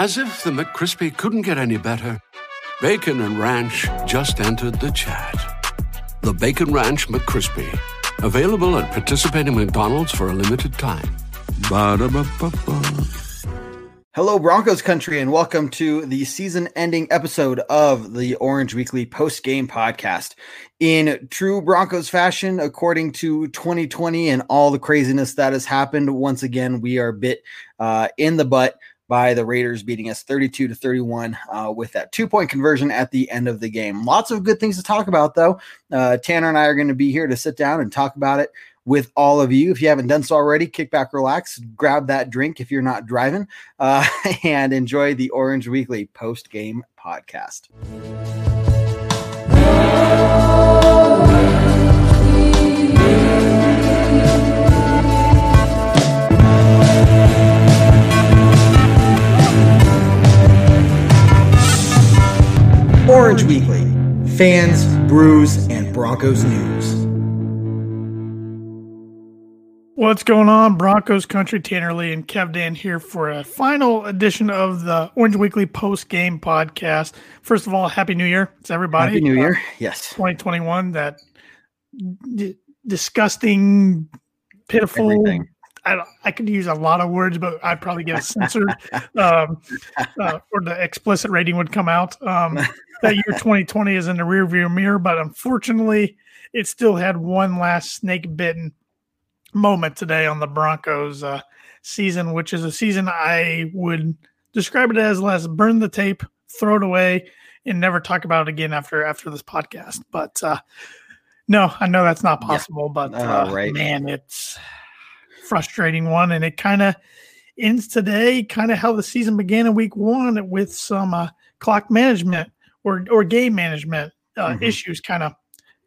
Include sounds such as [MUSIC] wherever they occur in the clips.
As if the McCrispy couldn't get any better, Bacon and Ranch just entered the chat. The Bacon Ranch McCrispy, available at participating McDonald's for a limited time. Ba-da-ba-ba-ba. Hello, Broncos country, and welcome to the season ending episode of the Orange Weekly post game podcast. In true Broncos fashion, according to 2020 and all the craziness that has happened, once again, we are bit uh, in the butt by the Raiders beating us 32 to 31 uh, with that two point conversion at the end of the game. Lots of good things to talk about, though. Uh, Tanner and I are going to be here to sit down and talk about it with all of you. If you haven't done so already, kick back, relax, grab that drink if you're not driving, uh, [LAUGHS] and enjoy the Orange Weekly post game podcast. Orange Weekly, fans, brews, and Broncos news. What's going on, Broncos country? Tanner Lee and Kev Dan here for a final edition of the Orange Weekly post game podcast. First of all, Happy New Year to everybody. Happy New Year. Uh, yes. 2021, that d- disgusting, pitiful. Everything. I, I could use a lot of words, but I'd probably get censored, [LAUGHS] um, uh, or the explicit rating would come out. Um, that year 2020 is in the rearview mirror, but unfortunately, it still had one last snake bitten moment today on the Broncos uh, season, which is a season I would describe it as let's burn the tape, throw it away, and never talk about it again after after this podcast. But uh, no, I know that's not possible. But Uh, uh, right. man, it's frustrating one, and it kind of ends today, kind of how the season began in week one with some uh, clock management or or game management uh, Mhm. issues kind of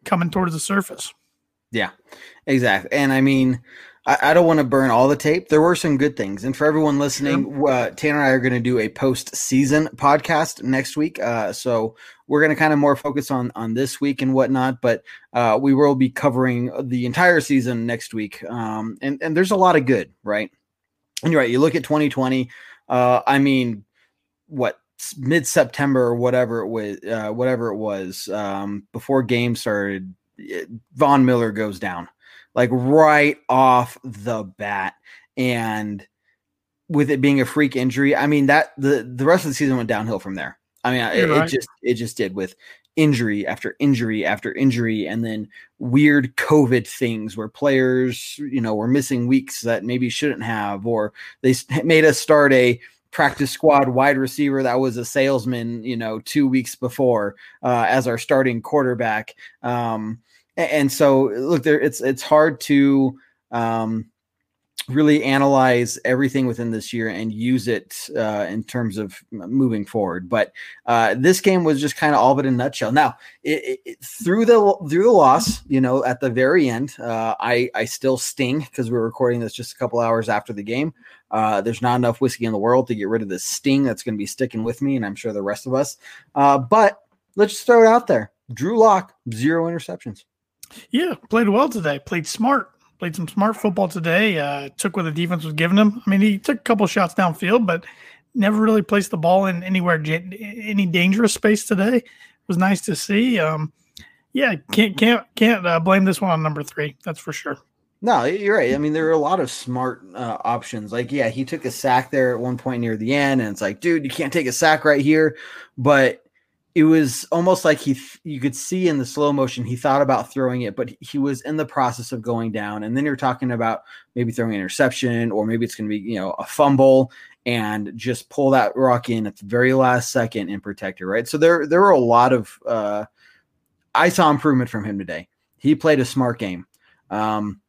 coming towards the surface. Yeah, exactly. And I mean, I, I don't want to burn all the tape. There were some good things. And for everyone listening, uh, Tanner and I are going to do a post season podcast next week. Uh, so we're going to kind of more focus on on this week and whatnot. But uh, we will be covering the entire season next week. Um, and and there's a lot of good, right? And you're right. You look at 2020. Uh, I mean, what mid September or whatever it was, uh, whatever it was, um, before games started, it- Von Miller goes down, like right off the bat, and with it being a freak injury, I mean that the the rest of the season went downhill from there. I mean, it, You're it just it just did with injury after injury after injury, and then weird COVID things where players, you know, were missing weeks that maybe shouldn't have, or they made us start a practice squad wide receiver that was a salesman, you know, two weeks before uh, as our starting quarterback. Um, and so, look, there it's it's hard to um, really analyze everything within this year and use it uh, in terms of moving forward. But uh, this game was just kind of all it in a nutshell. Now, it, it- through the through the loss, you know, at the very end, uh, I I still sting because we're recording this just a couple hours after the game. Uh, there's not enough whiskey in the world to get rid of this sting that's going to be sticking with me, and I'm sure the rest of us. Uh, but let's just throw it out there. Drew Lock, zero interceptions. Yeah, played well today. Played smart. Played some smart football today. Uh, took what the defense was giving him. I mean, he took a couple shots downfield, but never really placed the ball in anywhere any dangerous space today. It was nice to see. Um, yeah, can't can't can't uh, blame this one on number three. That's for sure. No, you're right. I mean, there are a lot of smart uh, options. Like, yeah, he took a sack there at one point near the end, and it's like, dude, you can't take a sack right here. But it was almost like he, th- you could see in the slow motion, he thought about throwing it, but he was in the process of going down. And then you're talking about maybe throwing an interception, or maybe it's going to be, you know, a fumble, and just pull that rock in at the very last second and protect it. Right. So there, there were a lot of. Uh, I saw improvement from him today. He played a smart game. Um,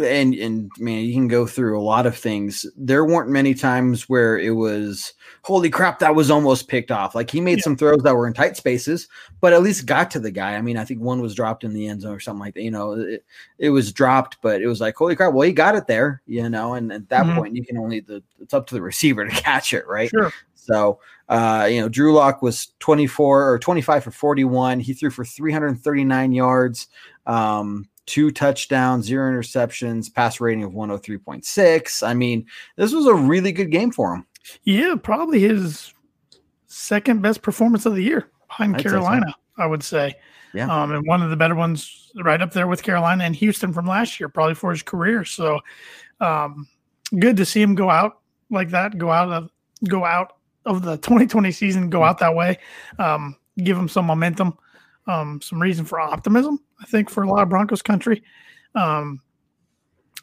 and and man, you can go through a lot of things. There weren't many times where it was holy crap, that was almost picked off. Like he made Yeah. some throws that were in tight spaces, but at least got to the guy. I mean, I think one was dropped in the end zone or something like that. You know, it, it was dropped, but it was like holy crap. Well, he got it there. You know, and at that Mhm. point, you can only the it's up to the receiver to [LAUGHS] catch it, right? Sure. So, uh, you know, Drew Lock was 24 or 25 for 41. He threw for 339 yards, um, two touchdowns, zero interceptions, pass rating of 103.6. I mean, this was a really good game for him. Yeah, probably his second best performance of the year behind I'd say so. Carolina, I would say. Yeah. Um, and one of the better ones right up there with Carolina and Houston from last year, probably for his career. So um, good to see him go out like that, go out of go out of the [LAUGHS] 2020 season, go out that way, um, give him some momentum, um, some reason for optimism, I think, for a lot of Broncos country. Um,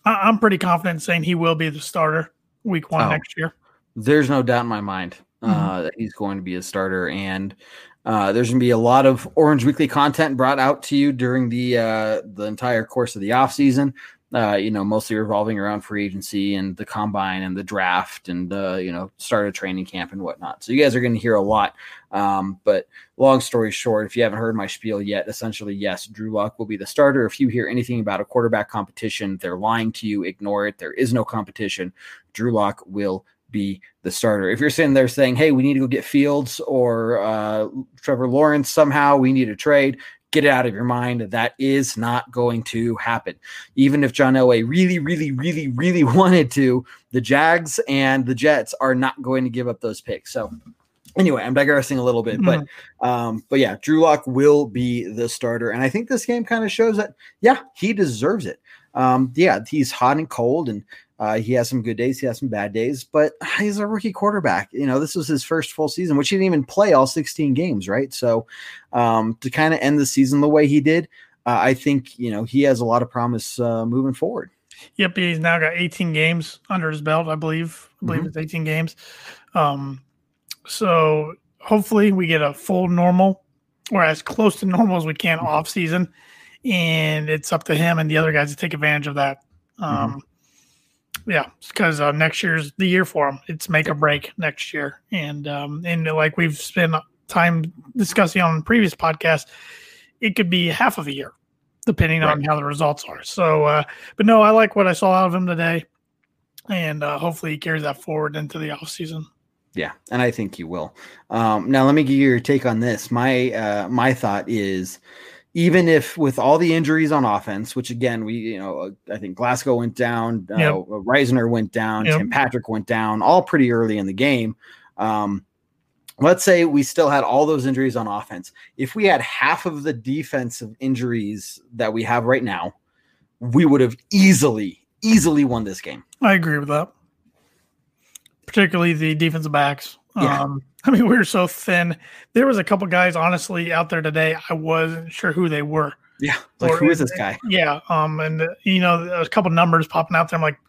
I, I'm pretty confident saying he will be the starter week one Oh. next year. There's no doubt in my mind uh, that he's going to be a starter, and uh, there's going to be a lot of Orange Weekly content brought out to you during the uh, the entire course of the off season. Uh, you know, mostly revolving around free agency and the combine and the draft and uh, you know, start a training camp and whatnot. So you guys are going to hear a lot. Um, but long story short, if you haven't heard my spiel yet, essentially, yes, Drew Lock will be the starter. If you hear anything about a quarterback competition, they're lying to you. Ignore it. There is no competition. Drew Lock will be the starter. If you're sitting there saying, "Hey, we need to go get Fields or uh, Trevor Lawrence somehow, we need a trade," get it out of your mind. That is not going to happen. Even if John Elway really, really, really, really [LAUGHS] wanted to, the Jags and the Jets are not going to give up those picks. So. Anyway, I'm digressing a little bit, but um, but yeah, Drew Lock will be the starter, and I think this game kind of shows that yeah, he deserves it. Um, yeah, he's hot and cold, and uh, he has some good days, he has some bad days, but he's a rookie quarterback. You know, this was his first full season, which he didn't even play all 16 games, right? So um, to kind of end the season the way he did, uh, I think you know he has a lot of promise uh, moving forward. Yep, he's now got 18 games under his belt, I believe. I believe Mhm. it's 18 games. Um, so hopefully we get a full normal or as close to normal as we can off season, and it's up to him and the other guys to take advantage of that. Um, Yeah, because uh, next year's the year for him. It's make or break next year, and um, and like we've spent time discussing on previous podcasts, it could be half of a year, depending on how the results are. So, uh, but no, I like what I saw out of him today, and uh, hopefully he carries that forward into the off season. Yeah, and I think he will. Um, now, let me give you your take on this. My uh, my thought is, even if with all the injuries on offense, which again we you know uh, I think Glasgow went down, uh, Risner went down, Yep. Tim Patrick went down, all pretty early in the game. Um, let's say we still had all those injuries on offense. If we had half of the defensive injuries that we have right now, we would have easily easily won this game. I agree with that, particularly the defensive backs. Yeah. Um, [LAUGHS] I mean, we were so thin. There was a couple guys, honestly, out there today. I wasn't sure who they were. Yeah, like Or- who is this guy? Yeah. Um, and uh, you know, a couple numbers popping out there. I'm like,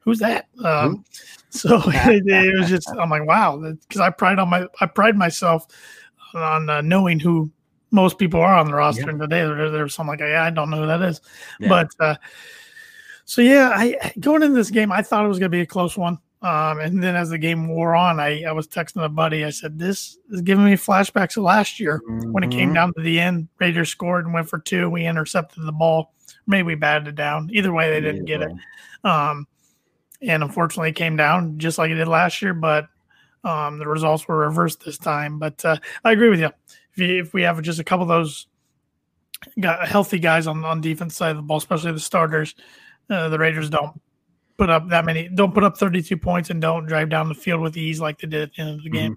who's that? Um, [LAUGHS] so [LAUGHS] it, it was just, I'm like, wow, because I pride on my, I pride myself on uh, knowing who most people are on the roster. Yeah. And today there, there some like, yeah, I don't know who that is. Yeah. But uh, so yeah, I going into this game, I thought it was going to be a close one. Um, and then as the game wore on, I, I was texting a buddy. I said, "This is giving me flashbacks of last year when it came Mhm. down to the end. Raiders scored and went for two. We intercepted the ball. Maybe we batted it down. Either way, they didn't get it. Um, and unfortunately, it came down just like it did last year. But um, the results were reversed this time. But uh, I agree with you. If, you. if we have just a couple of those got healthy guys on on defense side of the ball, especially the starters, uh, the Raiders don't put up that many. Don't put up thirty two points and don't drive down the field with ease like they did at the end of the game.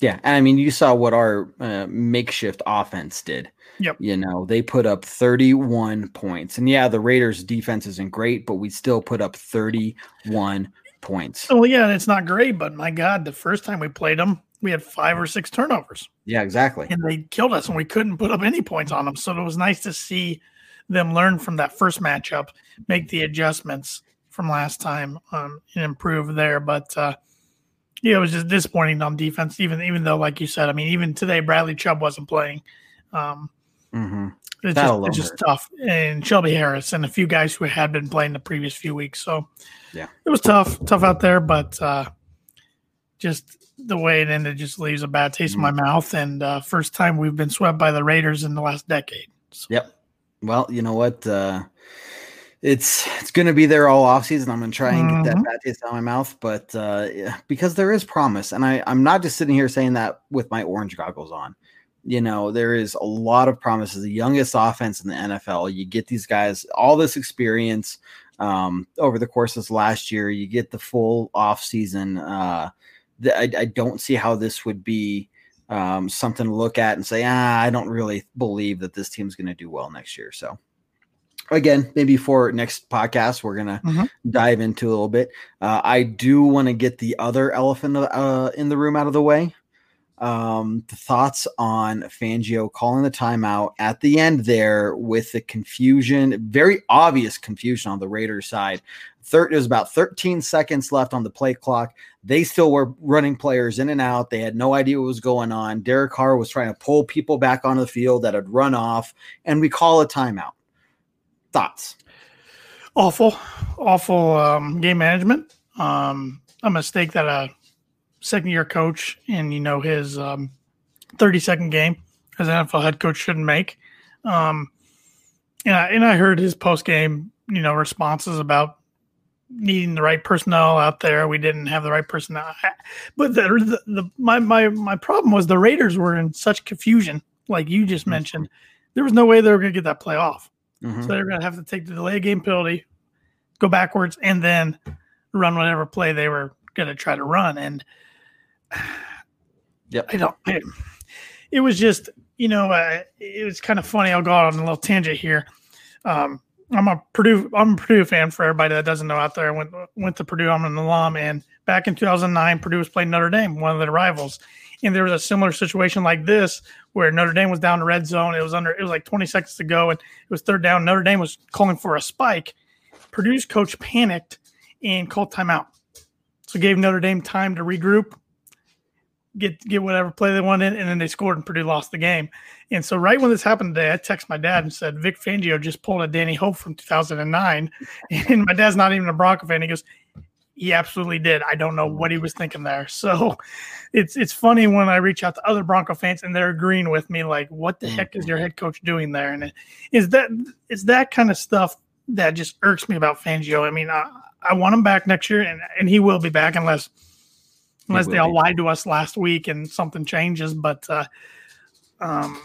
Yeah, and I mean, you saw what our uh, makeshift offense did. Yep. You know, they put up 31 points. And yeah, the Raiders defense isn't great, but we still put up 31 points. Oh yeah, it's not great, but my God, the first time we played them, we had five or six turnovers. Yeah, exactly. and they killed us and we couldn't put up any points on them. So it was nice to see them learn from that first matchup, make the adjustments from last time um, and improve there. But uh, yeah, it was just disappointing on defense, even even though, like you said, I mean, even today Bradley Chubb wasn't playing. Um, hmm It's That just, it's just tough. And Shelby Harris and a few guys who had been playing the previous few weeks. So Yeah. it was tough, tough out there, but uh, just the way it ended just leaves a bad taste in my Mm-hmm. mouth. And uh, first time we've been swept by the Raiders in the last decade. So, Yep. Well, you know what? Uh, it's it's going to be there all off season. I'm going to try and get that Mhm. bad taste out of my mouth, but uh, yeah, because there is promise, and I I'm not just sitting here saying that with my orange goggles on. You know, there is a lot of promise. As the youngest offense in the NFL, you get these guys all this experience um, over the course of last year. You get the full off season. Uh, th- I, I don't see how this would be um, something to look at and say, ah, I don't really believe that this team's going to do well next year. So, again, maybe for next podcast, we're going to Mhm. dive into a little bit. Uh, I do want to get the other elephant uh, in the room out of the way. Um, the thoughts on Fangio calling the timeout at the end there with the confusion, very obvious confusion on the Raiders side. Third, there's about 13 seconds left on the play clock. They still were running players in and out. They had no idea what was going on. Derek Carr was trying to pull people back onto the field that had run off, and we call a timeout. Thoughts? awful, awful um, game management. Um, a mistake that a second year coach in you know his um, 30 second game as an NFL head coach shouldn't make. Um, and I, and I heard his post game, you know, responses about needing the right personnel out there. We didn't have the right personnel, but the, the, the my my my problem was the Raiders were in such confusion, like you just mentioned. There was no way they were going to get that play off. Mhm. So they're going to have to take the delay game penalty, go backwards, and then run whatever play they were going to try to run. And [SIGHS] Yep. I don't. I, it was just, you know, uh, it was kind of funny. I'll go out on a little tangent here. Um, I'm a Purdue. I'm a Purdue fan. For everybody that doesn't know out there, I went went to Purdue. I'm an alum, and back in 2009, Purdue was playing Notre Dame, one of their rivals, and there was a similar situation like this where Notre Dame was down the red zone. It was under. It was like 20 seconds to go, and it was third down. Notre Dame was calling for a spike. Purdue's coach panicked and called timeout. So gave Notre Dame time to regroup, get get whatever play they wanted, and then they scored and Purdue lost the game. And so right when this happened today, I texted my dad and said Vic Fangio just pulled a Danny Hope from 2009, [LAUGHS] and my dad's not even a Bronco fan. He goes, he absolutely did. I don't know what he was thinking there. [LAUGHS] So it's it's funny when I reach out to other Bronco fans and they're agreeing with me, like, what the heck is your head coach doing there? And it, is that is that kind of stuff that just irks me about Fangio. I mean, I, I want him back next year, and, and he will be back unless unless they all be. lied to us last week and something changes. But uh, um,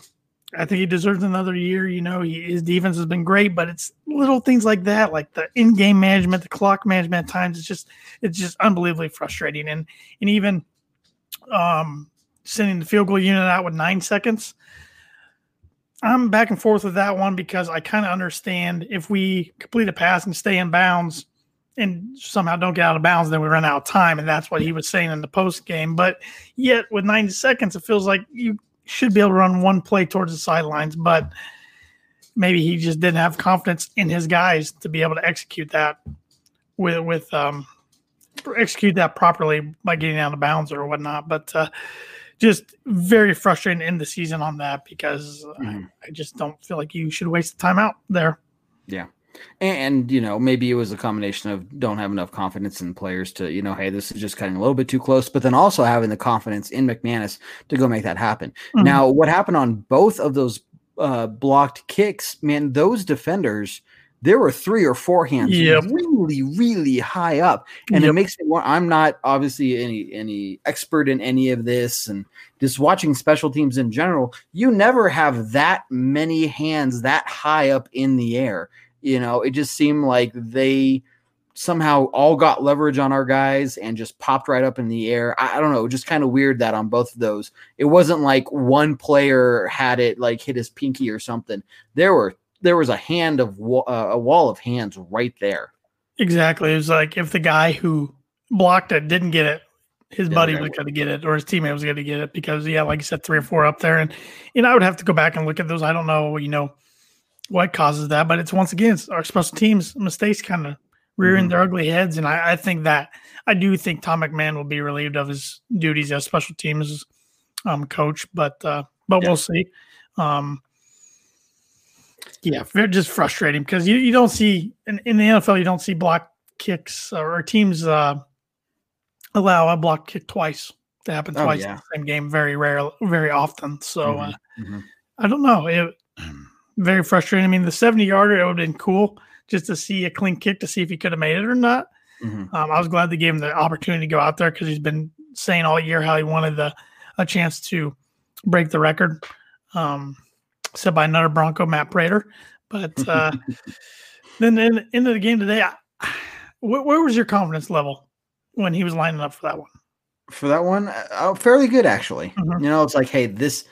I think he deserves another year. You know, he, his defense has been great, but it's little things like that, like the in-game management, the clock management at times. It's just it's just unbelievably frustrating, and and even um, sending the field goal unit out with nine seconds. I'm back and forth with that one because I kind of understand if we complete a pass and stay in bounds and somehow don't get out of bounds, then we run out of time. And that's what he was saying in the post game. But yet, with 90 seconds, it feels like you should be able to run one play towards the sidelines. But maybe he just didn't have confidence in his guys to be able to execute that with, with, um, execute that properly by getting out of bounds or whatnot. But, uh, just very frustrating in the season on that because Mhm. I, I just don't feel like you should waste the time out there. Yeah. And, you know, maybe it was a combination of don't have enough confidence in players to, you know, hey, this is just cutting a little bit too close, but then also having the confidence in McManus to go make that happen. Mhm. Now, what happened on both of those uh, blocked kicks, man, those defenders, there were three or four hands Yep. really, really high up. And it makes me want, I'm not obviously any any expert in any of this and just watching special teams in general, you never have that many hands that high up in the air. You know, it just seemed like they somehow all got leverage on our guys and just popped right up in the air. I, I don't know, just kind of weird that on both of those. It wasn't like one player had it like hit his pinky or something. There were there was a hand of uh, a wall of hands right there. Exactly. It was like if the guy who blocked it didn't get it, his The buddy was going to get it, or his teammate was going to get it because, yeah, like you said, three or four up there, and and I would have to go back and look at those. I don't know, you know, what causes that, but it's once again it's our special teams mistakes kind of rearing Mhm. their ugly heads, and I, I think that I do think Tom McMahon will be relieved of his duties as special teams um, coach, but uh, but Yeah. we'll see. Um, Yeah, just frustrating because you, you don't see in, in the NFL you don't see block kicks or teams uh, allow a block kick twice to happen Oh, twice yeah. in the same game very rare very often. So uh, Mhm. I don't know. It [CLEARS THROAT] very frustrating. I mean, the 70 yarder, it would have been cool just to see a clean kick to see if he could have made it or not. Mhm. Um, I was glad they gave him the opportunity to go out there because he's been saying all year how he wanted the a chance to break the record um, set by another Bronco, Matt Prater. But [LAUGHS] uh, then in the end of the game today, I, where, where was your confidence level when he was lining up for that one? for that one uh, fairly good actually Mhm. you know it's like hey this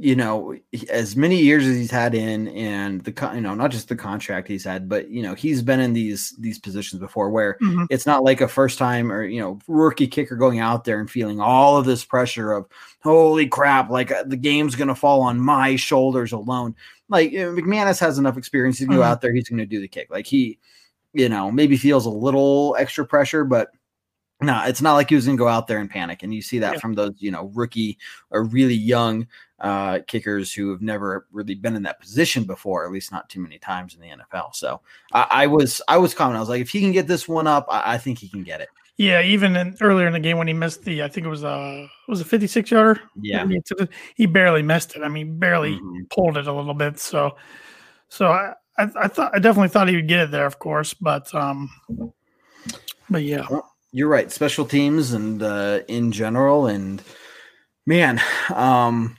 you know as many years as he's had in and the you know not just the contract he's had but you know he's been in these these positions before where Mhm. it's not like a first time or you know rookie kicker going out there and feeling all of this pressure of holy crap like uh, the game's to fall on my shoulders alone like mcmanus has enough experience to go Mhm. out there he's to do the kick like he you know maybe feels a little extra pressure but no, it's not like he was going to go out there and panic. And you see that Yeah. from those, you know, rookie or really young uh, kickers who have never really been in that position before, at least not too many times in the NFL. So I, I was, I was confident. I was like, if he can get this one up, I, I think he can get it. Yeah, even in, earlier in the game when he missed the, I think it was a it was a 56 yarder. Yeah. He, barely missed it. I mean, barely Mhm. pulled it a little bit. So, so I, I, I thought I definitely thought he would get it there, of course, but um, but yeah, You're right. Special teams and uh, in general, and man, um,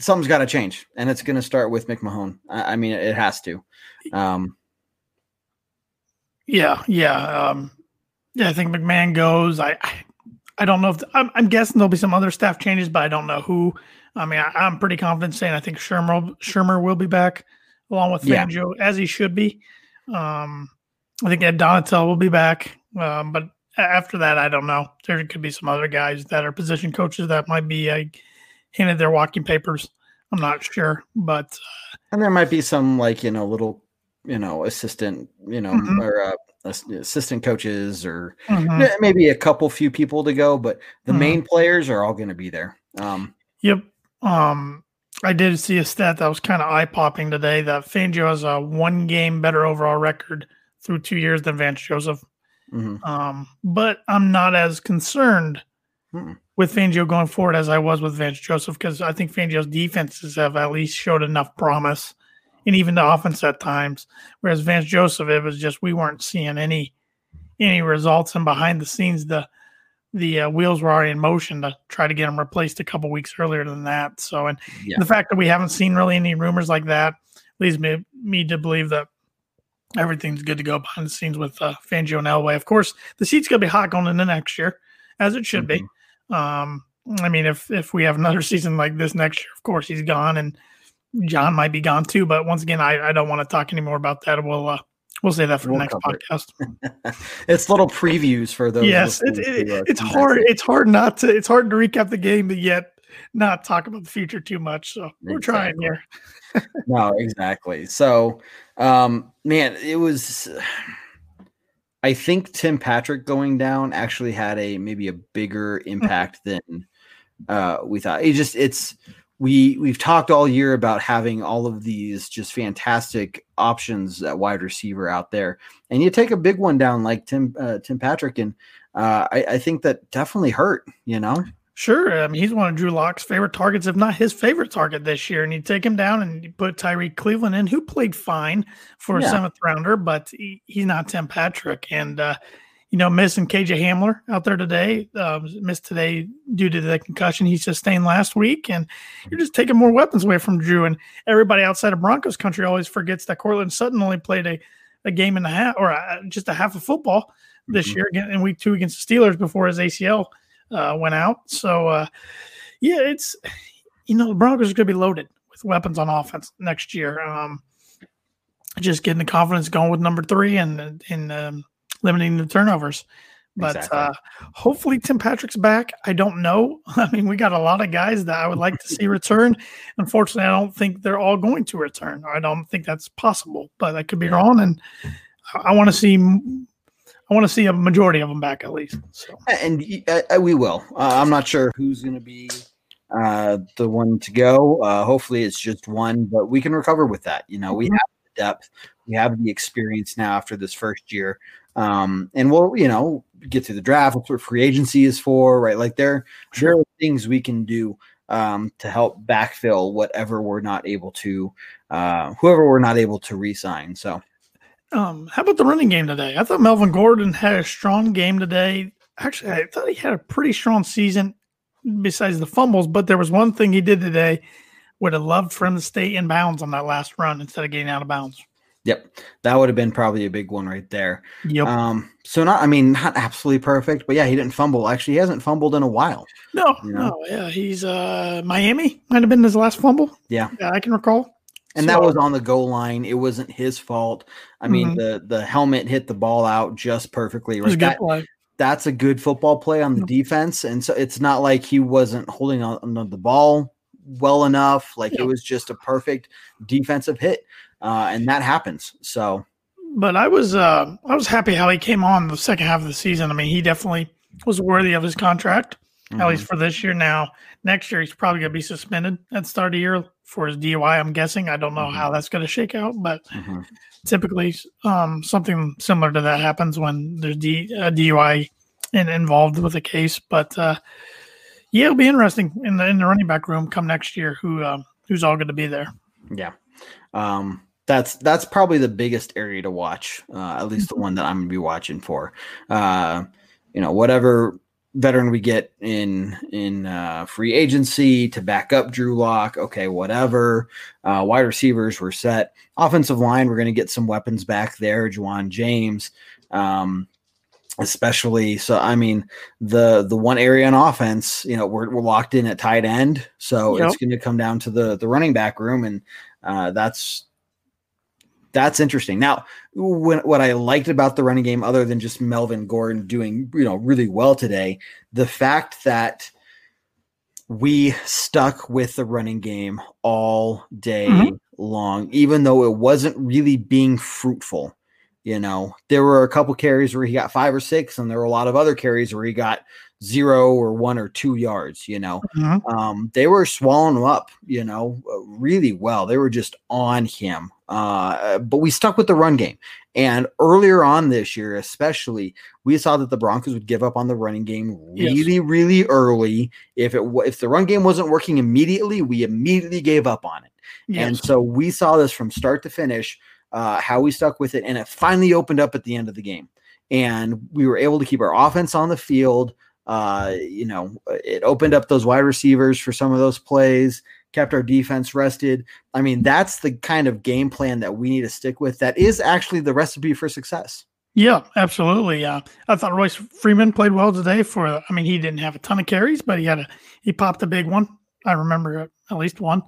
something's got to change, and it's going to start with McMahon. I, I mean, it has to. Um, yeah, yeah, um, yeah. I think McMahon goes. I, I, I don't know if I'm, I'm guessing there'll be some other staff changes, but I don't know who. I mean, I, I'm pretty confident saying I think Shurmur will- Shurmur will be back along with Yeah. As he should be. Um, I think Ed Donatell will be back, um, but after that, I don't know. There could be some other guys that are position coaches that might be uh, handed their walking papers. I'm not sure, but And there might be some like you know little you know assistant you know Mhm. or uh, assistant coaches or mhm. eh, maybe a couple few people to go, but the Mhm. main players are all going to be there. Um, Yep. Um, I did see a stat that was kind of eye popping today that Fangio has a one game better overall record through two years than Vance Joseph. Mhm. Um, but I'm not as concerned Hmm. with Fangio going forward as I was with Vance Joseph because I think Fangio's defenses have at least showed enough promise and even the offense at times. Whereas Vance Joseph, it was just we weren't seeing any any results, and behind the scenes, the the uh, wheels were already in motion to try to get him replaced a couple weeks earlier than that. So, and Yeah. the fact that we haven't seen really any rumors like that leads me me to believe that everything's good to go behind the scenes with uh, Fangio and Elway. Of course, the seat's gonna be hot going into next year, as it should be. Um, I mean, if if we have another [LAUGHS] season like this next year, of course he's gone, and John might be gone too. But once again, I, I don't want to talk anymore about that. We'll uh, we'll say that for We'll the next cover it. podcast. [LAUGHS] it's little previews for those. yes, it, it, to, uh, it's hard. It's hard not to. It's hard to recap the game, but yet not talk about the future too much. So we're trying here. No, exactly. So, um, man, it was. I think Tim Patrick going down actually had a maybe a bigger impact than uh, we thought. It just it's we we've talked all year about having all of these just fantastic options at wide receiver out there, and you take a big one down like Tim uh, Tim Patrick, and uh, I, I think that definitely hurt. You know, Sure. I mean, he's one of Drew Lock's favorite targets, if not his favorite target this year. And you take him down and you put Tyrie Cleveland in, who played fine for a seventh rounder, but he, he's not Tim Patrick. And, uh, you know, missing KJ Hamler out there today, uh, missed today due to the concussion he sustained last week. And you're just taking more weapons away from Drew. And everybody outside of Broncos country always forgets that Courtland Sutton only played a, a game and a half or uh just a half of football this Mhm. year in week two against the Steelers before his ACL uh, went out. So, uh, yeah, it's you know the Broncos are going to be loaded with weapons on offense next year. Um, just getting the confidence going with number three and and um, limiting the turnovers. But Exactly. uh, hopefully Tim Patrick's back. I don't know. [LAUGHS] I mean, we got a lot of guys that I would like to see return. Unfortunately, I don't think they're all going to return. I don't think that's possible. But I could be wrong, and I, I want to see. I want to see a majority of them back at least. So and uh, uh, we will. Uh, I'm not sure who's going to be uh, the one to go. Uh, hopefully, it's just one, but we can recover with that. You know, we Mhm. have the depth, we have the experience now after this first year, um, and we'll you know get through the draft. That's what free agency is for, right? Like there, there are things we can do um, to help backfill whatever we're not able to, uh, whoever we're not able to re-sign. So. Um, how about the running game today? I thought Melvin Gordon had a strong game today. Actually, I thought he had a pretty strong season besides the fumbles, but there was one thing he did today would have loved for him to stay in bounds on that last run instead of getting out of bounds. Yep, that would have been probably a big one right there. Yep. Um, so not, I mean, not absolutely perfect, but yeah, he didn't fumble. Actually, he hasn't fumbled in a while. no, you know? no, yeah, he's uh Miami might have been his last fumble. Yeah. Yeah, I can recall. And that was on the goal line. It wasn't his fault. I mean, Mhm. the the helmet hit the ball out just perfectly. Right? That, that's a good football play on the defense, and so it's not like he wasn't holding on on the ball well enough. Like Yeah. it was just a perfect defensive hit, uh, and that happens. So But I was uh I was happy how he came on the second half of the season. I mean, he definitely was worthy of his contract. at least for this year. Now, next year he's probably going to be suspended at start of year for his DUI. I'm guessing. I don't know Mhm. how that's going to shake out, but Mhm. typically, um, something similar to that happens when there's D, uh, DUI in, involved with a case. But uh, yeah, it'll be interesting in the in the running back room come next year. Who um, who's all going to be there? Yeah. Um, that's that's probably the biggest area to watch, uh, at least the one that I'm gonna be watching for. Uh, you know, whatever veteran we get in in uh, free agency to back up Drew Lock, okay, whatever. Uh, wide receivers were set. Offensive line, we're gonna get some weapons back there. Ja'Wuan James. Um, especially so i mean the the one area on offense you know we're, we're locked in at tight end so Yep. it's going to come down to the the running back room and uh that's that's interesting now when, what i liked about the running game other than just melvin gordon doing you know really well today the fact that we stuck with the running game all day Mhm. long even though it wasn't really being fruitful you know, there were a couple carries where he got five or six, and there were a lot of other carries where he got zero or one or two yards. You know, Mhm. um, they were swallowing him up. You know, really well. They were just on him. Uh, but we stuck with the run game. And earlier on this year, especially, we saw that the Broncos would give up on the running game Yes. really, really early. If it if the run game wasn't working immediately, we immediately gave up on it. And so we saw this from start to finish, uh, how we stuck with it, and it finally opened up at the end of the game. And we were able to keep our offense on the field. Uh, you know, it opened up those wide receivers for some of those plays, kept our defense rested. I mean, that's the kind of game plan that we need to stick with. That is actually the recipe for success. Yeah, absolutely. Uh, I thought Royce Freeman played well today. For I mean, he didn't have a ton of carries, but he had a he popped a big one. I remember at least one.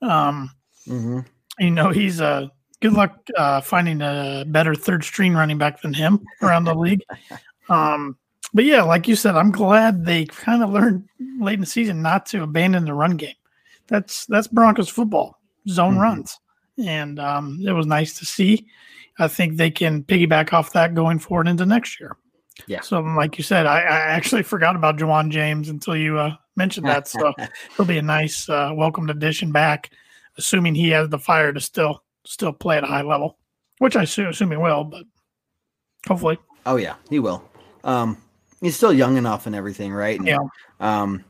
Um, Mm-hmm. you know, he's uh, good luck uh, finding a better third string running back than him around the league. [LAUGHS] Um, but yeah, like you said, I'm glad they kind of learned late in the season not to abandon the run game. That's that's Broncos football, zone Mhm. runs, and um, it was nice to see. I think they can piggyback off that going forward into next year. Yeah. So, like you said, I, I actually forgot about Ja'Wuan James until you uh, mentioned that. So [LAUGHS] he'll be a nice uh, welcomed addition back, assuming he has the fire to still still play at a high level, which I assume, assume he will. But hopefully, Oh yeah, he will. Um, he's still young enough and everything, right? And, Yeah. Um,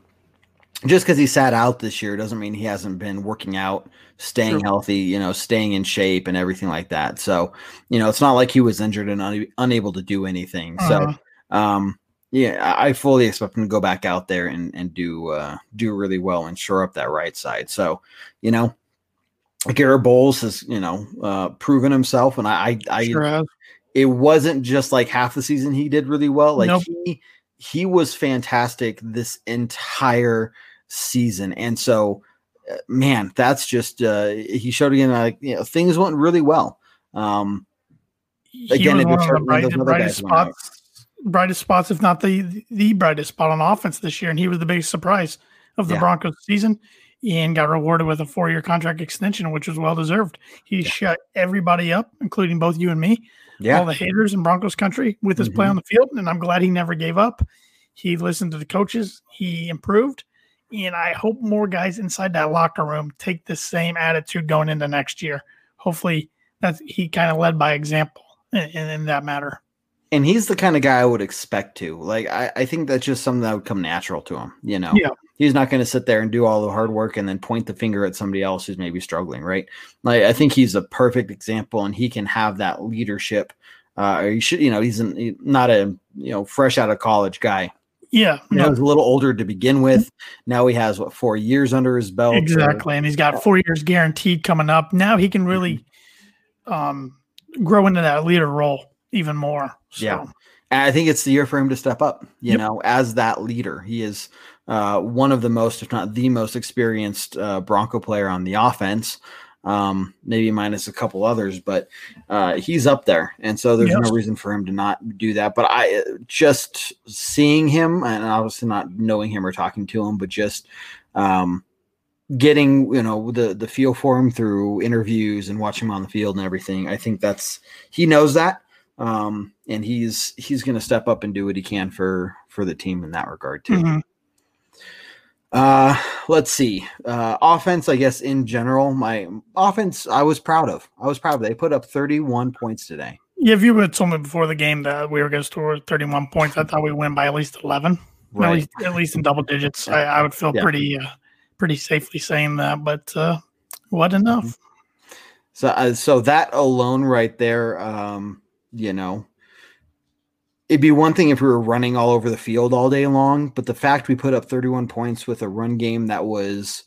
just because he sat out this year doesn't mean he hasn't been working out, staying True. healthy, you know, staying in shape and everything like that. So, you know, it's not like he was injured and un- unable to do anything. Uh-huh. So, um, yeah, I fully expect him to go back out there and and do uh, do really well and shore up that right side. So, you know, Garett Bolles has you know uh, proven himself, and I I, sure it wasn't just like half the season he did really well. Like Nope. he he was fantastic this entire season, and so uh, man, that's just uh, he showed again like you know things went really well. Um, He Again, it was the hurt when those bright, brightest guys went out. spots, brightest spots, if not the the brightest spot on offense this year, and he was the biggest surprise of the Yeah. Broncos season. And got rewarded with a four-year contract extension, which was well deserved. He shut everybody up, including both you and me. yeah. all the haters in Broncos country with his play Mhm. on the field, and I'm glad he never gave up. He listened to the coaches, he improved, And I hope more guys inside that locker room take the same attitude going into next year. Hopefully, that he kind of led by example in, in that matter. And he's the kind of guy I would expect to. Like, I, I think that's just something that would come natural to him. You know, Yeah. he's not going to sit there and do all the hard work and then point the finger at somebody else who's maybe struggling, right? Like, I think he's a perfect example, and he can have that leadership. Uh, or he should, you know, he's an, not a you know fresh out of college guy. Yeah, You know, no, he's a little older to begin with. Now he has what four years under his belt. exactly. And he's got four years guaranteed coming up. Now he can really um, grow into that leader role even more. So, Yeah. And I think it's the year for him to step up, you Yep. know, as that leader. He is uh, one of the most, if not the most experienced uh, Bronco player on the offense, um, maybe minus a couple others, but uh, he's up there. And so there's Yes. no reason for him to not do that. But I uh, just seeing him, and obviously not knowing him or talking to him, but just um, getting, you know, the, the feel for him through interviews and watching him on the field and everything. I think that's, he knows that um, and he's he's going to step up and do what he can for for the team in that regard too. Mhm. Uh, let's see. Uh, offense, I guess in general, my offense, I was proud of. I was proud of. They put up 31 points today. Yeah, if you would have told me before the game that we were going to score 31 points, I thought we'd win by at least 11, at least at least in double digits. I, I would feel Yeah. pretty uh, pretty safely saying that, but uh, what enough? So, uh, so that alone, right there, um, you know, it'd be one thing if we were running all over the field all day long, but the fact we put up 31 points with a run game that was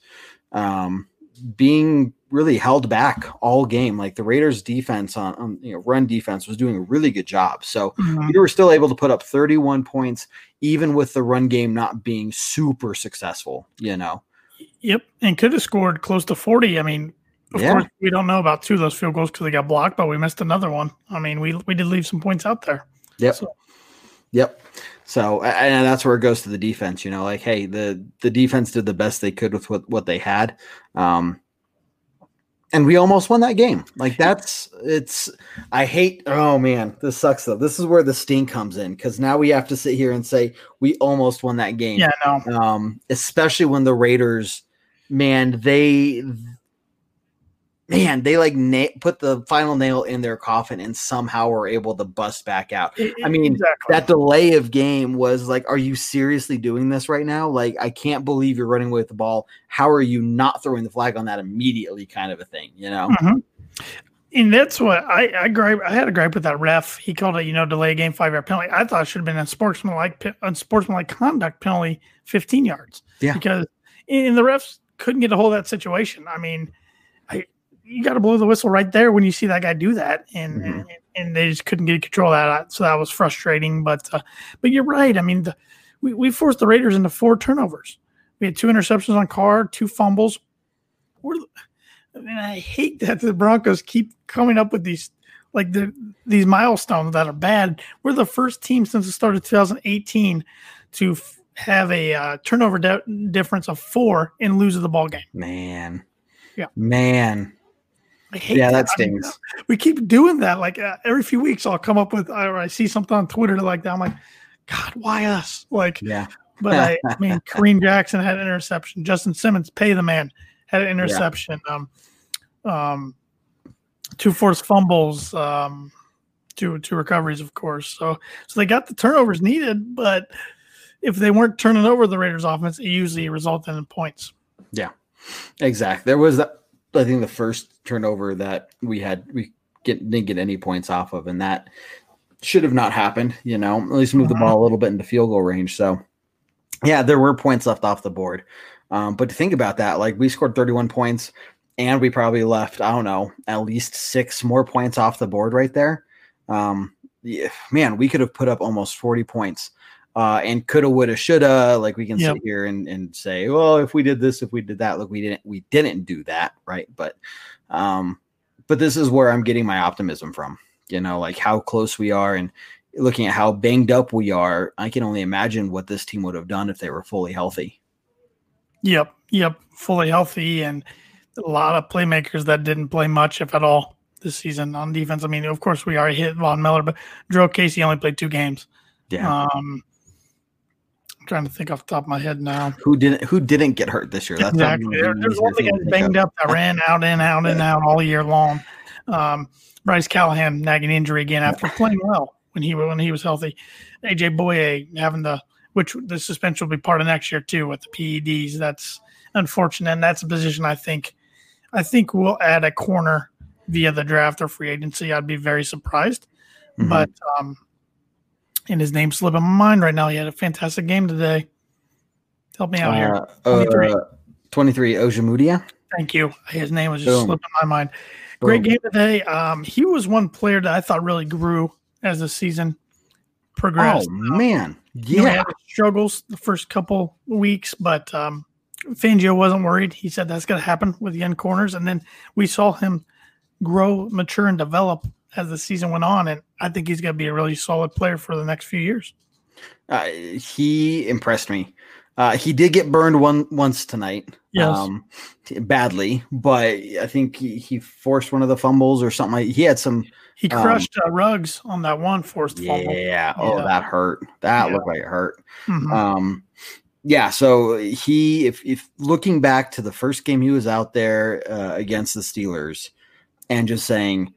um, being really held back all game, like the Raiders' defense on, on you know run defense was doing a really good job. So Mhm. we were still able to put up 31 points, even with the run game not being super successful. You know, Yep, and could have scored close to 40. I mean, of Yeah. course, we don't know about two of those field goals because they got blocked, but we missed another one. I mean, we we did leave some points out there. Yep. So- Yep. So and that's where it goes to the defense. You know, like hey, the the defense did the best they could with what what they had, um, and we almost won that game. Like that's it's. I hate. Oh man, this sucks though. This is where the sting comes in because now we have to sit here and say we almost won that game. Yeah, no, Um, especially when the Raiders, man, they. Man, they like na- put the final nail in their coffin and somehow were able to bust back out. I mean, exactly. that delay of game was like, are you seriously doing this right now? Like, I can't believe you're running away with the ball. How are you not throwing the flag on that immediately? Kind of a thing, you know? Mhm. And that's what I I gripe. I had a gripe with that ref. He called it, you know, delay a game five yard penalty. I thought it should have been a sportsmanlike unsportsmanlike conduct penalty, fifteen yards. Yeah. because and the refs couldn't get a hold of that situation. I mean, you got to blow the whistle right there when you see that guy do that, and Mhm. and, and they just couldn't get control of that. So that was frustrating. But uh, but you're right. I mean, the, we we forced the Raiders into four turnovers. We had two interceptions on Carr, two fumbles. We're I mean, I hate that the Broncos keep coming up with these like the these milestones that are bad. We're the first team since the start of 2018 to f- have a uh, turnover di- difference of four and lose the ball game. Man. Yeah. Man. I hate Yeah, that I mean, we keep doing that. Like uh, every few weeks, I'll come up with or I see something on Twitter like that. I'm like, God, why us? Like, Yeah. but I, I mean, [LAUGHS] Kareem Jackson had an interception. Justin Simmons, pay the man, had an interception. Um, um, two forced fumbles, um, two two recoveries, of course. So so they got the turnovers needed, but if they weren't turning over the Raiders' offense, it usually resulted in points. Yeah, exactly. There was that, I think the first turnover that we had, we get, didn't get any points off of, and that should have not happened, you know, at least move the ball a little bit into field goal range. So, yeah, there were points left off the board. Um, but to think about that, like we scored 31 points and we probably left, I don't know, at least six more points off the board right there. Um, yeah, man, we could have put up almost 40 points. Uh, and coulda, woulda, shoulda. Like we can Yep. sit here and, and say, well, if we did this, if we did that, look, we didn't, we didn't do that, right? But, um, but this is where I'm getting my optimism from. You know, like how close we are, and looking at how banged up we are. I can only imagine what this team would have done if they were fully healthy. Yep, yep, fully healthy and a lot of playmakers that didn't play much, if at all, this season on defense. I mean, of course, we already hit Von Miller, but Drew Casey only played two games. Yeah, Um, trying to think off the top of my head now. Who didn't who didn't get hurt this year? That's exactly. There, there's one thing to banged up that ran out and out and out all year long. Um, Bryce Callahan nagging injury again after playing well when he when he was healthy. AJ Bouye having the which the suspension will be part of next year too with the PEDs. That's unfortunate. And that's a position I think I think we'll add a corner via the draft or free agency. I'd be very surprised. Mhm. But um and his name's slipping my mind right now. He had a fantastic game today. Help me out here. Uh, 23. uh, 23 Ojemudia. Thank you. His name was just Boom. slipping my mind. Great Boom. game today. Um, he was one player that I thought really grew as the season progressed. Oh man. You know, Yeah. had struggles the first couple weeks, but um, Fangio wasn't worried. He said that's going to happen with young corners, and then we saw him grow, mature, and develop as the season went on. And I think he's going to be a really solid player for the next few years. Uh, he impressed me. Uh, he did get burned one once tonight. Yes. Um, t- badly, but I think he, he forced one of the fumbles or something. Like, he had some. He Um, crushed uh, Ruggs on that one forced fumble. Yeah. Oh, that hurt. That Yeah. looked like it hurt. Mhm. Um, yeah. So he, if if looking back to the first game he was out there uh, against the Steelers, and just saying,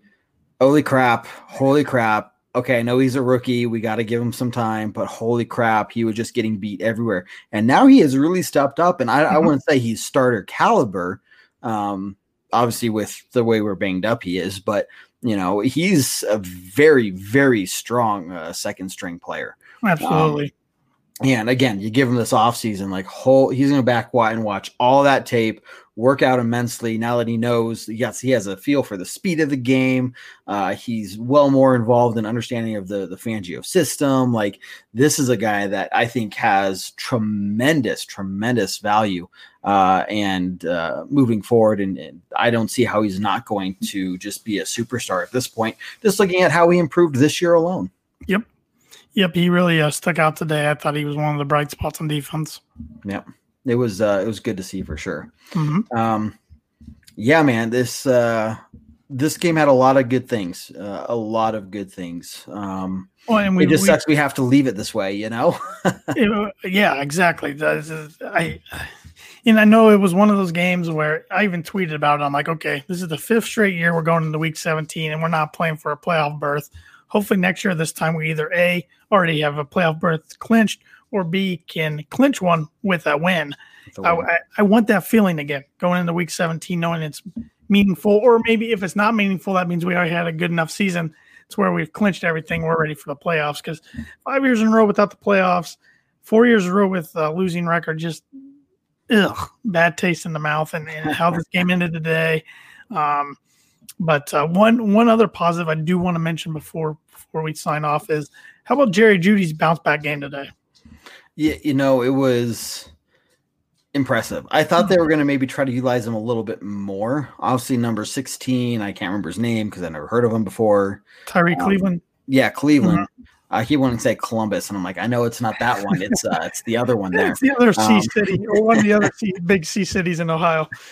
"Holy crap! Holy crap!" Okay, I know he's a rookie. We got to give him some time, but holy crap, he was just getting beat everywhere. And now he has really stepped up. And I, I Mhm. wouldn't say he's starter caliber. Um, obviously, with the way we're banged up, he is, but you know, he's a very, very strong uh, second string player. Absolutely. And again, you give him this offseason, like whole he's gonna back and watch all that tape, work out immensely now that he knows yes, he has a feel for the speed of the game. Uh, he's well more involved in understanding of the the Fangio system. Like this is a guy that I think has tremendous, tremendous value. Uh, and uh, moving forward, and, and I don't see how he's not going to just be a superstar at this point. Just looking at how he improved this year alone. Yep. Yep. He really uh, stuck out today. I thought he was one of the bright spots on defense. Yep. It was uh, it was good to see for sure. hmm Um, yeah, man, this uh, this game had a lot of good things, uh, a lot of good things. Um, Well, and we, it just we- sucks we have to leave it this way, you know. [LAUGHS] it- yeah, exactly. Is- I and I know it was one of those games where I even tweeted about it. I'm like, okay, this is the fifth straight year we're going into week 17 and we're not playing for a playoff berth. Hopefully next year this time we either a already have a playoff berth clinched or b can clinch one with a win. I, I, I want that feeling again going into week 17, knowing it's meaningful, or maybe if it's not meaningful, that means we already had a good enough season It's where we've clinched everything. We're ready for the playoffs because five years in a row without the playoffs, four years in a row with a losing record, just ugh, bad taste in the mouth. And, and how this game ended today. Um, but uh, one one other positive I do want to mention before before we sign off is how about Jerry Jeudy's bounce back game today? Yeah, you know, it was impressive. I thought they were going to maybe try to utilize him a little bit more. Obviously, number 16, I can't remember his name because I never heard of him before. Tyrie Um, Cleveland. Yeah, Cleveland. Uh, he wanted to say Columbus, and I'm like, I know it's not that one. It's uh, it's the other one [LAUGHS] there. It's the other C Um, city or one of the other C, big C cities in Ohio. [LAUGHS]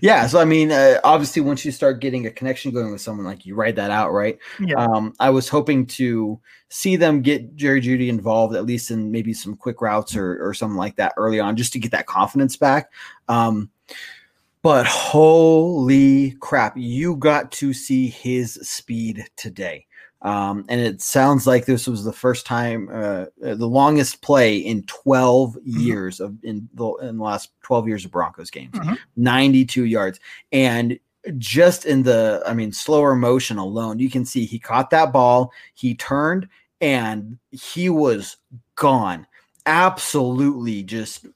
yeah, so I mean, uh, obviously, once you start getting a connection going with someone, like you write that out, right? Yeah. Um, I was hoping to see them get Jerry Jeudy involved, at least in maybe some quick routes or or something like that early on, just to get that confidence back. Um, but holy crap, you got to see his speed today. Um, and it sounds like this was the first time, uh, uh, the longest play in 12 years of in the in the last 12 years of Broncos games, Mhm. 92 yards. And just in the, I mean, slower motion alone, you can see he caught that ball, he turned, and he was gone. Absolutely, just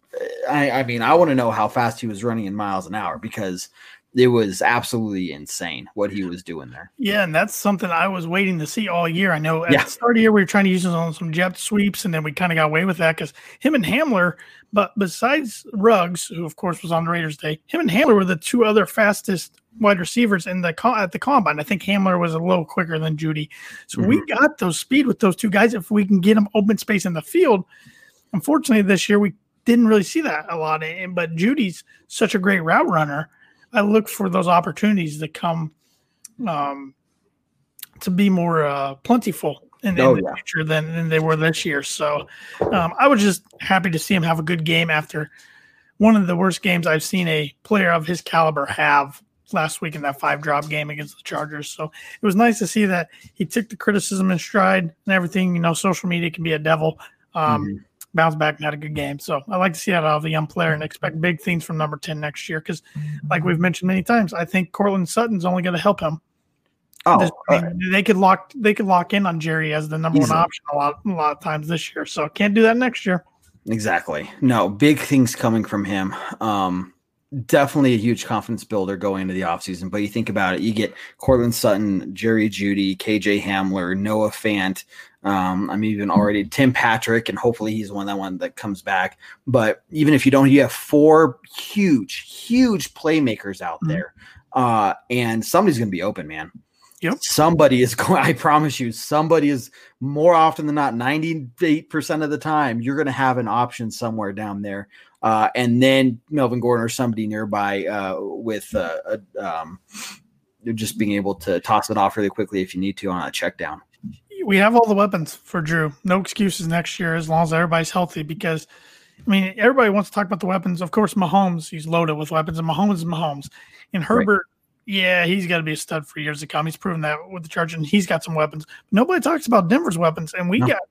I, I mean, I want to know how fast he was running in miles an hour because it was absolutely insane what he was doing there. Yeah, and that's something I was waiting to see all year. I know at Yeah. the start of the year we were trying to use him on some jet sweeps, and then we kind of got away with that because him and Hamler, but besides Ruggs, who of course was on the Raiders day, him and Hamler were the two other fastest wide receivers in the co- at the combine. I think Hamler was a little quicker than Jeudy, so we mm-hmm. got those speed with those two guys. If we can get them open space in the field, unfortunately this year we didn't really see that a lot. But Jeudy's such a great route runner. I look for those opportunities to come um, to be more uh, plentiful in, Oh, in the yeah. future than, than they were this year. So um, I was just happy to see him have a good game after one of the worst games I've seen a player of his caliber have last week in that five drop game against the Chargers. So it was nice to see that he took the criticism in stride and everything. You know, social media can be a devil. Um, Mm-hmm. Bounced back and had a good game. So I like to see that out of a young player and expect big things from number 10 next year. Because, like we've mentioned many times, I think Courtland Sutton's only going to help him. Oh, This- uh, they could lock they could lock in on Jerry as the number Easily. one option a lot a lot of times this year. So can't do that next year. Exactly. No, big things coming from him. Um, definitely a huge confidence builder going into the offseason. But you think about it, you get Courtland Sutton, Jerry Jeudy, KJ Hamler, Noah Fant. Um, I'm even already Tim Patrick, and hopefully he's one that one that comes back. But even if you don't, you have four huge, huge playmakers out Mhm. there. Uh, and somebody's gonna be open, man. Yep. Somebody is going, I promise you, somebody is more often than not, 98% of the time, you're going to have an option somewhere down there. Uh, and then Melvin Gordon or somebody nearby uh, with uh, a, um, just being able to toss it off really quickly if you need to on a check down. We have all the weapons for Drew. No excuses next year as long as everybody's healthy. Because I mean, everybody wants to talk about the weapons. Of course, Mahomes, he's loaded with weapons, and Mahomes is Mahomes. And Herbert, yeah, he's got to be a stud for years to come. He's proven that with the Chargers, and he's got some weapons. Nobody talks about Denver's weapons, and we No. got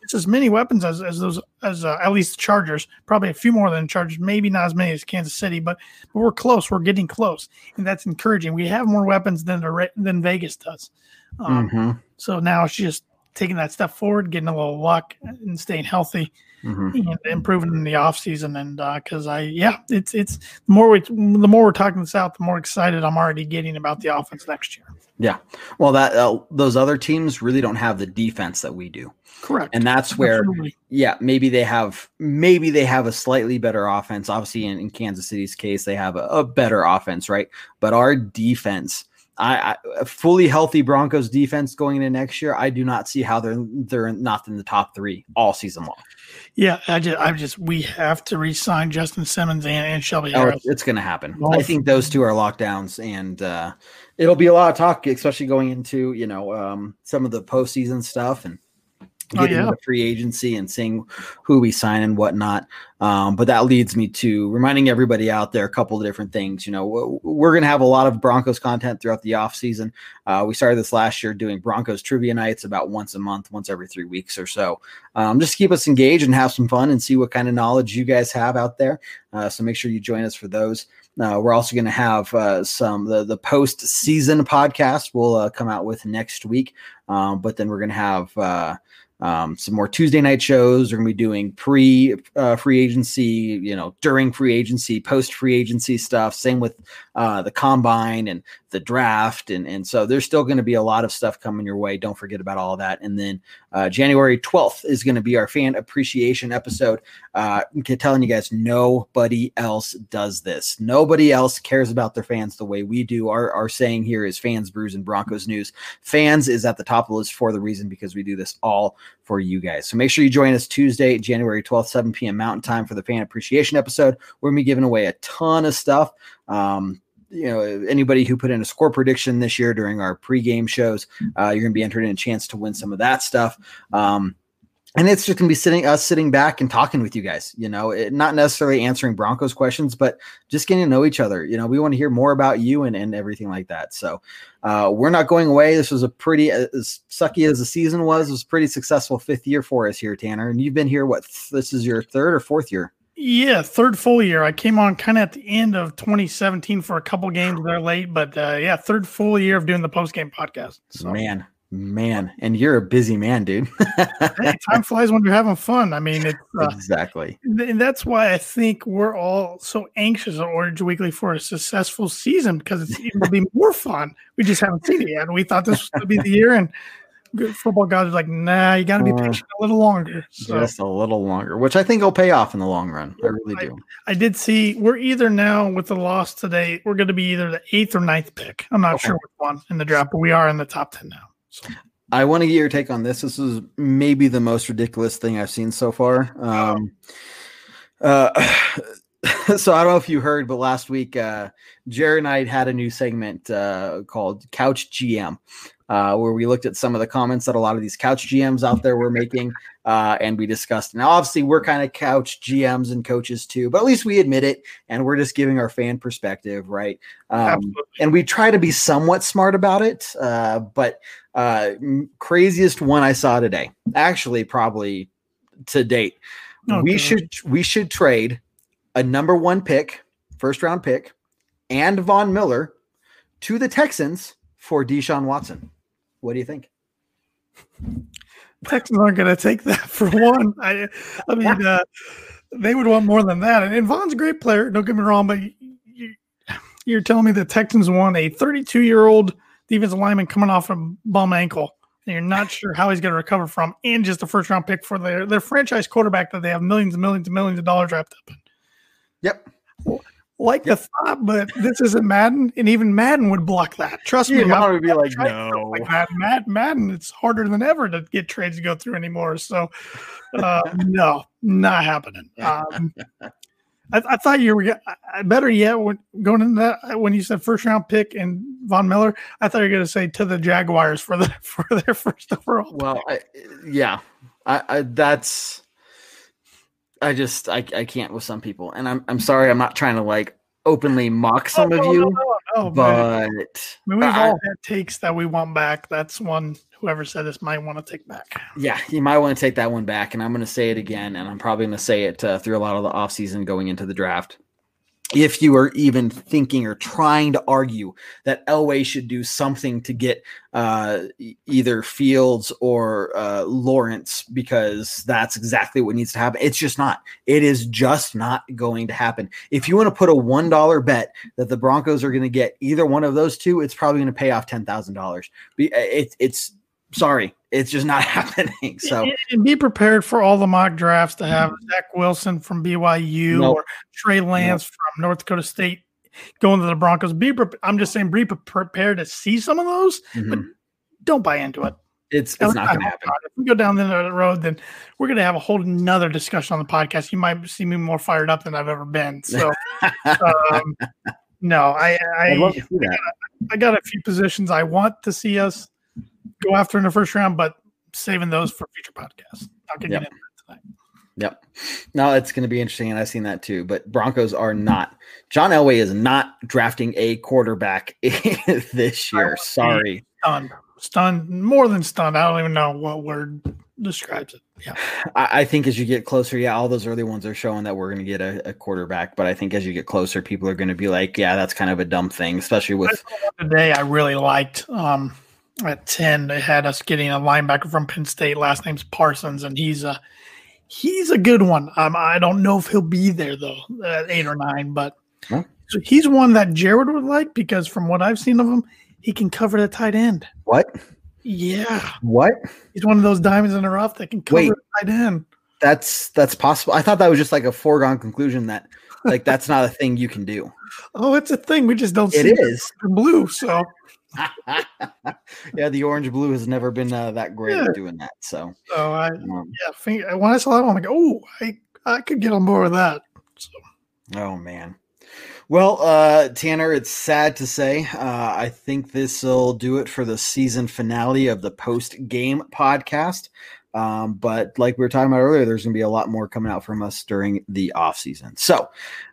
just as many weapons as, as those as uh, at least the Chargers. Probably a few more than the Chargers. Maybe not as many as Kansas City, but, but we're close. We're getting close, and that's encouraging. We have more weapons than the than Vegas does. Um, Mhm, so now it's just taking that step forward, getting a little luck, and staying healthy mhm. and improving in the off season. And because I, yeah, it's it's the more we the more we're talking this out, the more excited I'm already getting about the offense next year. Yeah. Well, that uh, those other teams really don't have the defense that we do. Correct. And that's where Absolutely. yeah, maybe they have maybe they have a slightly better offense. Obviously, in, in Kansas City's case, they have a, a better offense, right? But our defense, I, I a fully healthy Broncos defense going into next year, I do not see how they're they're not in the top three all season long. Yeah, I just, I just, we have to re-sign Justin Simmons and, and Shelby Oh, Harris. it's, it's going to happen. I think those two are lockdowns, and uh, it'll be a lot of talk, especially going into you know um, some of the postseason stuff and Oh, getting yeah. into free agency and seeing who we sign and whatnot. Um, but that leads me to reminding everybody out there a couple of different things. You know, we're going to have a lot of Broncos content throughout the off season. Uh, we started this last year doing Broncos trivia nights about once a month, once every three weeks or so. Um, just keep us engaged and have some fun and see what kind of knowledge you guys have out there. Uh, so make sure you join us for those. Uh, we're also going to have uh, some the the post season podcast we'll uh, come out with next week, um, but then we're going to have uh, um, some more Tuesday night shows. We're going to be doing pre uh, free agency, you know, during free agency, post free agency stuff. Same with uh, the combine and the draft, and and so there's still going to be a lot of stuff coming your way. Don't forget about all that. And then uh, January 12th is going to be our fan appreciation episode. Uh, I'm telling you guys, nobody else does this. Nobody else cares about their fans the way we do. Our, our saying here is fans, brews, and Broncos news. Fans is at the top of the list for the reason because we do this all for you guys. So make sure you join us Tuesday, January 12th, 7 p.m. Mountain Time for the fan appreciation episode. We're going to be giving away a ton of stuff. Um, you know, anybody who put in a score prediction this year during our pregame shows, uh, you're going to be entered in a chance to win some of that stuff. Um, and it's just gonna be sitting us sitting back and talking with you guys you know it, not necessarily answering broncos questions but just getting to know each other. You know we want to hear more about you and, and everything like that. So uh, we're not going away. This was a pretty as sucky as the season was it was pretty successful fifth year for us here tanner. And you've been here what th- this is your third or fourth year Yeah, third full year. I came on kind of at the end of 2017 for a couple games there late, but uh, yeah, third full year of doing the post game podcast. So man man and you're a busy man dude hey, time flies when you're having fun. I mean, it's uh, exactly and that's why I think we're all so anxious at Orange Weekly for a successful season because it's it'll be more fun. We just haven't seen it yet. We thought this was going to be the year, and good football guys are like, "Nah, you got to be Uh, patient a little longer." So just a little longer which i think will pay off in the long run i really Right. do I did see we're either now with the loss today, we're going to be either the eighth or ninth pick. I'm not Okay. sure which one in the draft, but we are in the top ten now. So I want to get your take on this. This is maybe the most ridiculous thing I've seen so far. Um, uh, [LAUGHS] so I don't know if you heard, but last week, uh, Jared and I had a new segment uh, called Couch GM. Uh, where we looked at some of the comments that a lot of these couch GMs out there were making, uh, and we discussed. Now, obviously, we're kind of couch GMs and coaches too, but at least we admit it, and we're just giving our fan perspective, right? Um, and we try to be somewhat smart about it. Uh, but uh, craziest one I saw today, actually, probably to date, Okay. we should we should trade a number one pick, first round pick, and Von Miller to the Texans for Deshaun Watson. What do you think? Texans aren't going to take that [LAUGHS] for one. I, I mean, uh, they would want more than that. And, and Von's a great player. Don't get me wrong, but you, you're telling me the Texans want a 32 year old defensive lineman coming off a bum ankle, and you're not sure how he's going to recover from, and just a first round pick for their their franchise quarterback that they have millions and millions and millions of dollars wrapped up in. Yep. Like the thought, but this isn't Madden, and even Madden would block that. Trust me. You'd I've- probably be like, no. like Madden, Madden, Madden, it's harder than ever to get trades to go through anymore. So, uh, [LAUGHS] no, not happening. Um, I, I thought you were I- better yet when going into that when you said first round pick and Von Miller. I thought you were going to say to the Jaguars for the [LAUGHS] for their first overall. Well, I, yeah, I, I that's I just I, I can't with some people, and I'm I'm sorry. I'm not trying to like openly mock some Oh, of no, you, no, no, but man. I mean, we've I- all had takes that we want back. That's one whoever said this might want to take back. yeah, you might want to take that one back. And I'm going to say it again, and I'm probably going to say it uh, through a lot of the offseason going into the draft. If you are even thinking or trying to argue that Elway should do something to get uh, either Fields or uh, Lawrence, because that's exactly what needs to happen, it's just not. It is just not going to happen. If you want to put a one dollar bet that the Broncos are going to get either one of those two, it's probably going to pay off ten thousand dollars. It, it's sorry, it's just not [LAUGHS] happening. So And- and be prepared for all the mock drafts to have Zach Wilson from BYU Nope. or Trey Lance from North Dakota State going to the Broncos. Be pre- I'm just saying, be pre- prepared to see some of those. mhm, Don't buy into it. it's it's not going to happen. If we go down the road, then we're going to have a whole nother discussion on the podcast. You might see me more fired up than I've ever been. So, [LAUGHS] um, no, I I, love to see that. I got a few positions I want to see us go after in the first round, but saving those for future podcasts. I'll get Yep. into that tonight. Yep. No, it's going to be interesting, and I've seen that too. But Broncos are not. John Elway is not drafting a quarterback [LAUGHS] this year. Sorry. Stunned, stunned, more than stunned. I don't even know what word describes it. Yeah, I, I think as you get closer, yeah, all those early ones are showing that we're going to get a, a quarterback. But I think as you get closer, people are going to be like, "Yeah, that's kind of a dumb thing," especially with today I really liked. Um, at ten, they had us getting a linebacker from Penn State. Last name's Parsons, and he's a he's a good one. Um, I don't know if he'll be there though at eight or nine, but Huh? so he's one that Jared would like because from what I've seen of him, he can cover the tight end. what? Yeah, What? he's one of those diamonds in the rough that can cover Wait. the tight end. That's that's possible. I thought that was just like a foregone conclusion that like that's not a thing you can do. [LAUGHS] Oh, it's a thing. We just don't It see is. blue. So [LAUGHS] yeah, the orange blue has never been uh, that great Yeah. at doing that. So so I um, yeah. Think, when I saw that one, I'm like, oh, I I could get on board with that. So. Oh man. Well, uh, Tanner, it's sad to say. Uh, I think this will do it for the season finale of the post game podcast. Um, but like we were talking about earlier, there's going to be a lot more coming out from us during the off season. So,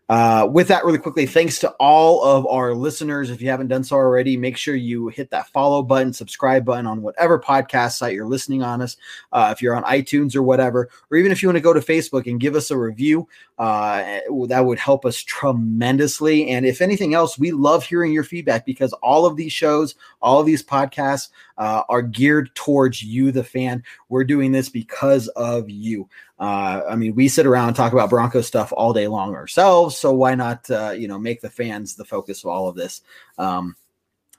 uh, with that, really quickly, thanks to all of our listeners. If you haven't done so already, make sure you hit that follow button, subscribe button on whatever podcast site you're listening on us. Uh, if you're on iTunes or whatever, or even if you want to go to Facebook and give us a review, uh, that would help us tremendously. And if anything else, we love hearing your feedback because all of these shows, all of these podcasts uh, are geared towards you, the fan. We're doing this because of you. Uh, I mean, we sit around and talk about Bronco stuff all day long ourselves. So why not, uh, you know, make the fans the focus of all of this? Um,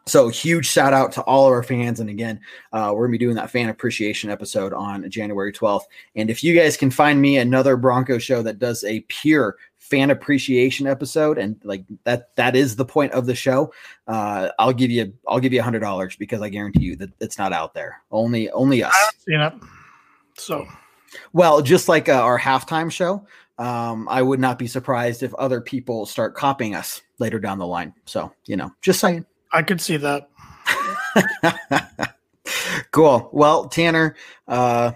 so huge shout out to all of our fans. And again, uh, we're gonna be doing that fan appreciation episode on January 12th. And if you guys can find me another Bronco show that does a pure fan appreciation episode, and like that, that is the point of the show. Uh, I'll give you, I'll give you a hundred dollars because I guarantee you that it's not out there. Only, only us. You know, so Well, just like uh, our halftime show, um, I would not be surprised if other people start copying us later down the line. So, you know, just saying. I could see that. [LAUGHS] Cool. Well, Tanner, uh,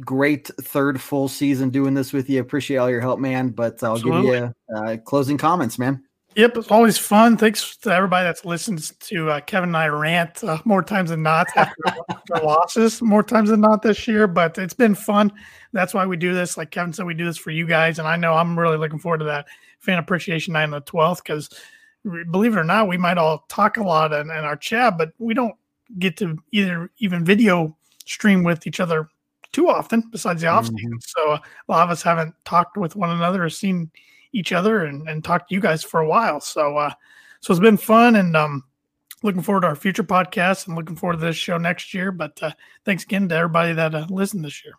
great third full season doing this with you. Appreciate all your help, man. But I'll Absolutely. give you uh, closing comments, man. Yep, it's always fun. Thanks to everybody that's listened to uh, Kevin and I rant uh, more times than not after losses, more times than not this year. But it's been fun. That's why we do this. Like Kevin said, we do this for you guys, and I know I'm really looking forward to that fan appreciation night on the 12th because believe it or not, we might all talk a lot in, in our chat, but we don't get to either even video stream with each other too often besides the off season. Mm-hmm. So uh, a lot of us haven't talked with one another or seen each other and, and talked to you guys for a while. So uh, so it's been fun and um looking forward to our future podcasts and looking forward to this show next year. But uh, thanks again to everybody that uh, listened this year.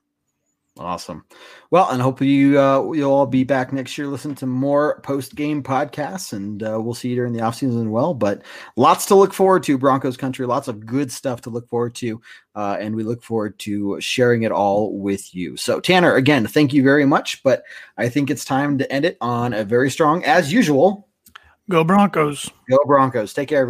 Awesome. Well, and hopefully you uh, you'll all be back next year. Listen to more post game podcasts, and uh, we'll see you during the off season as well. But lots to look forward to, Broncos country. Lots of good stuff to look forward to, uh, and we look forward to sharing it all with you. So, Tanner, again, thank you very much. But I think it's time to end it on a very strong, as usual. Go Broncos. Go Broncos. Take care.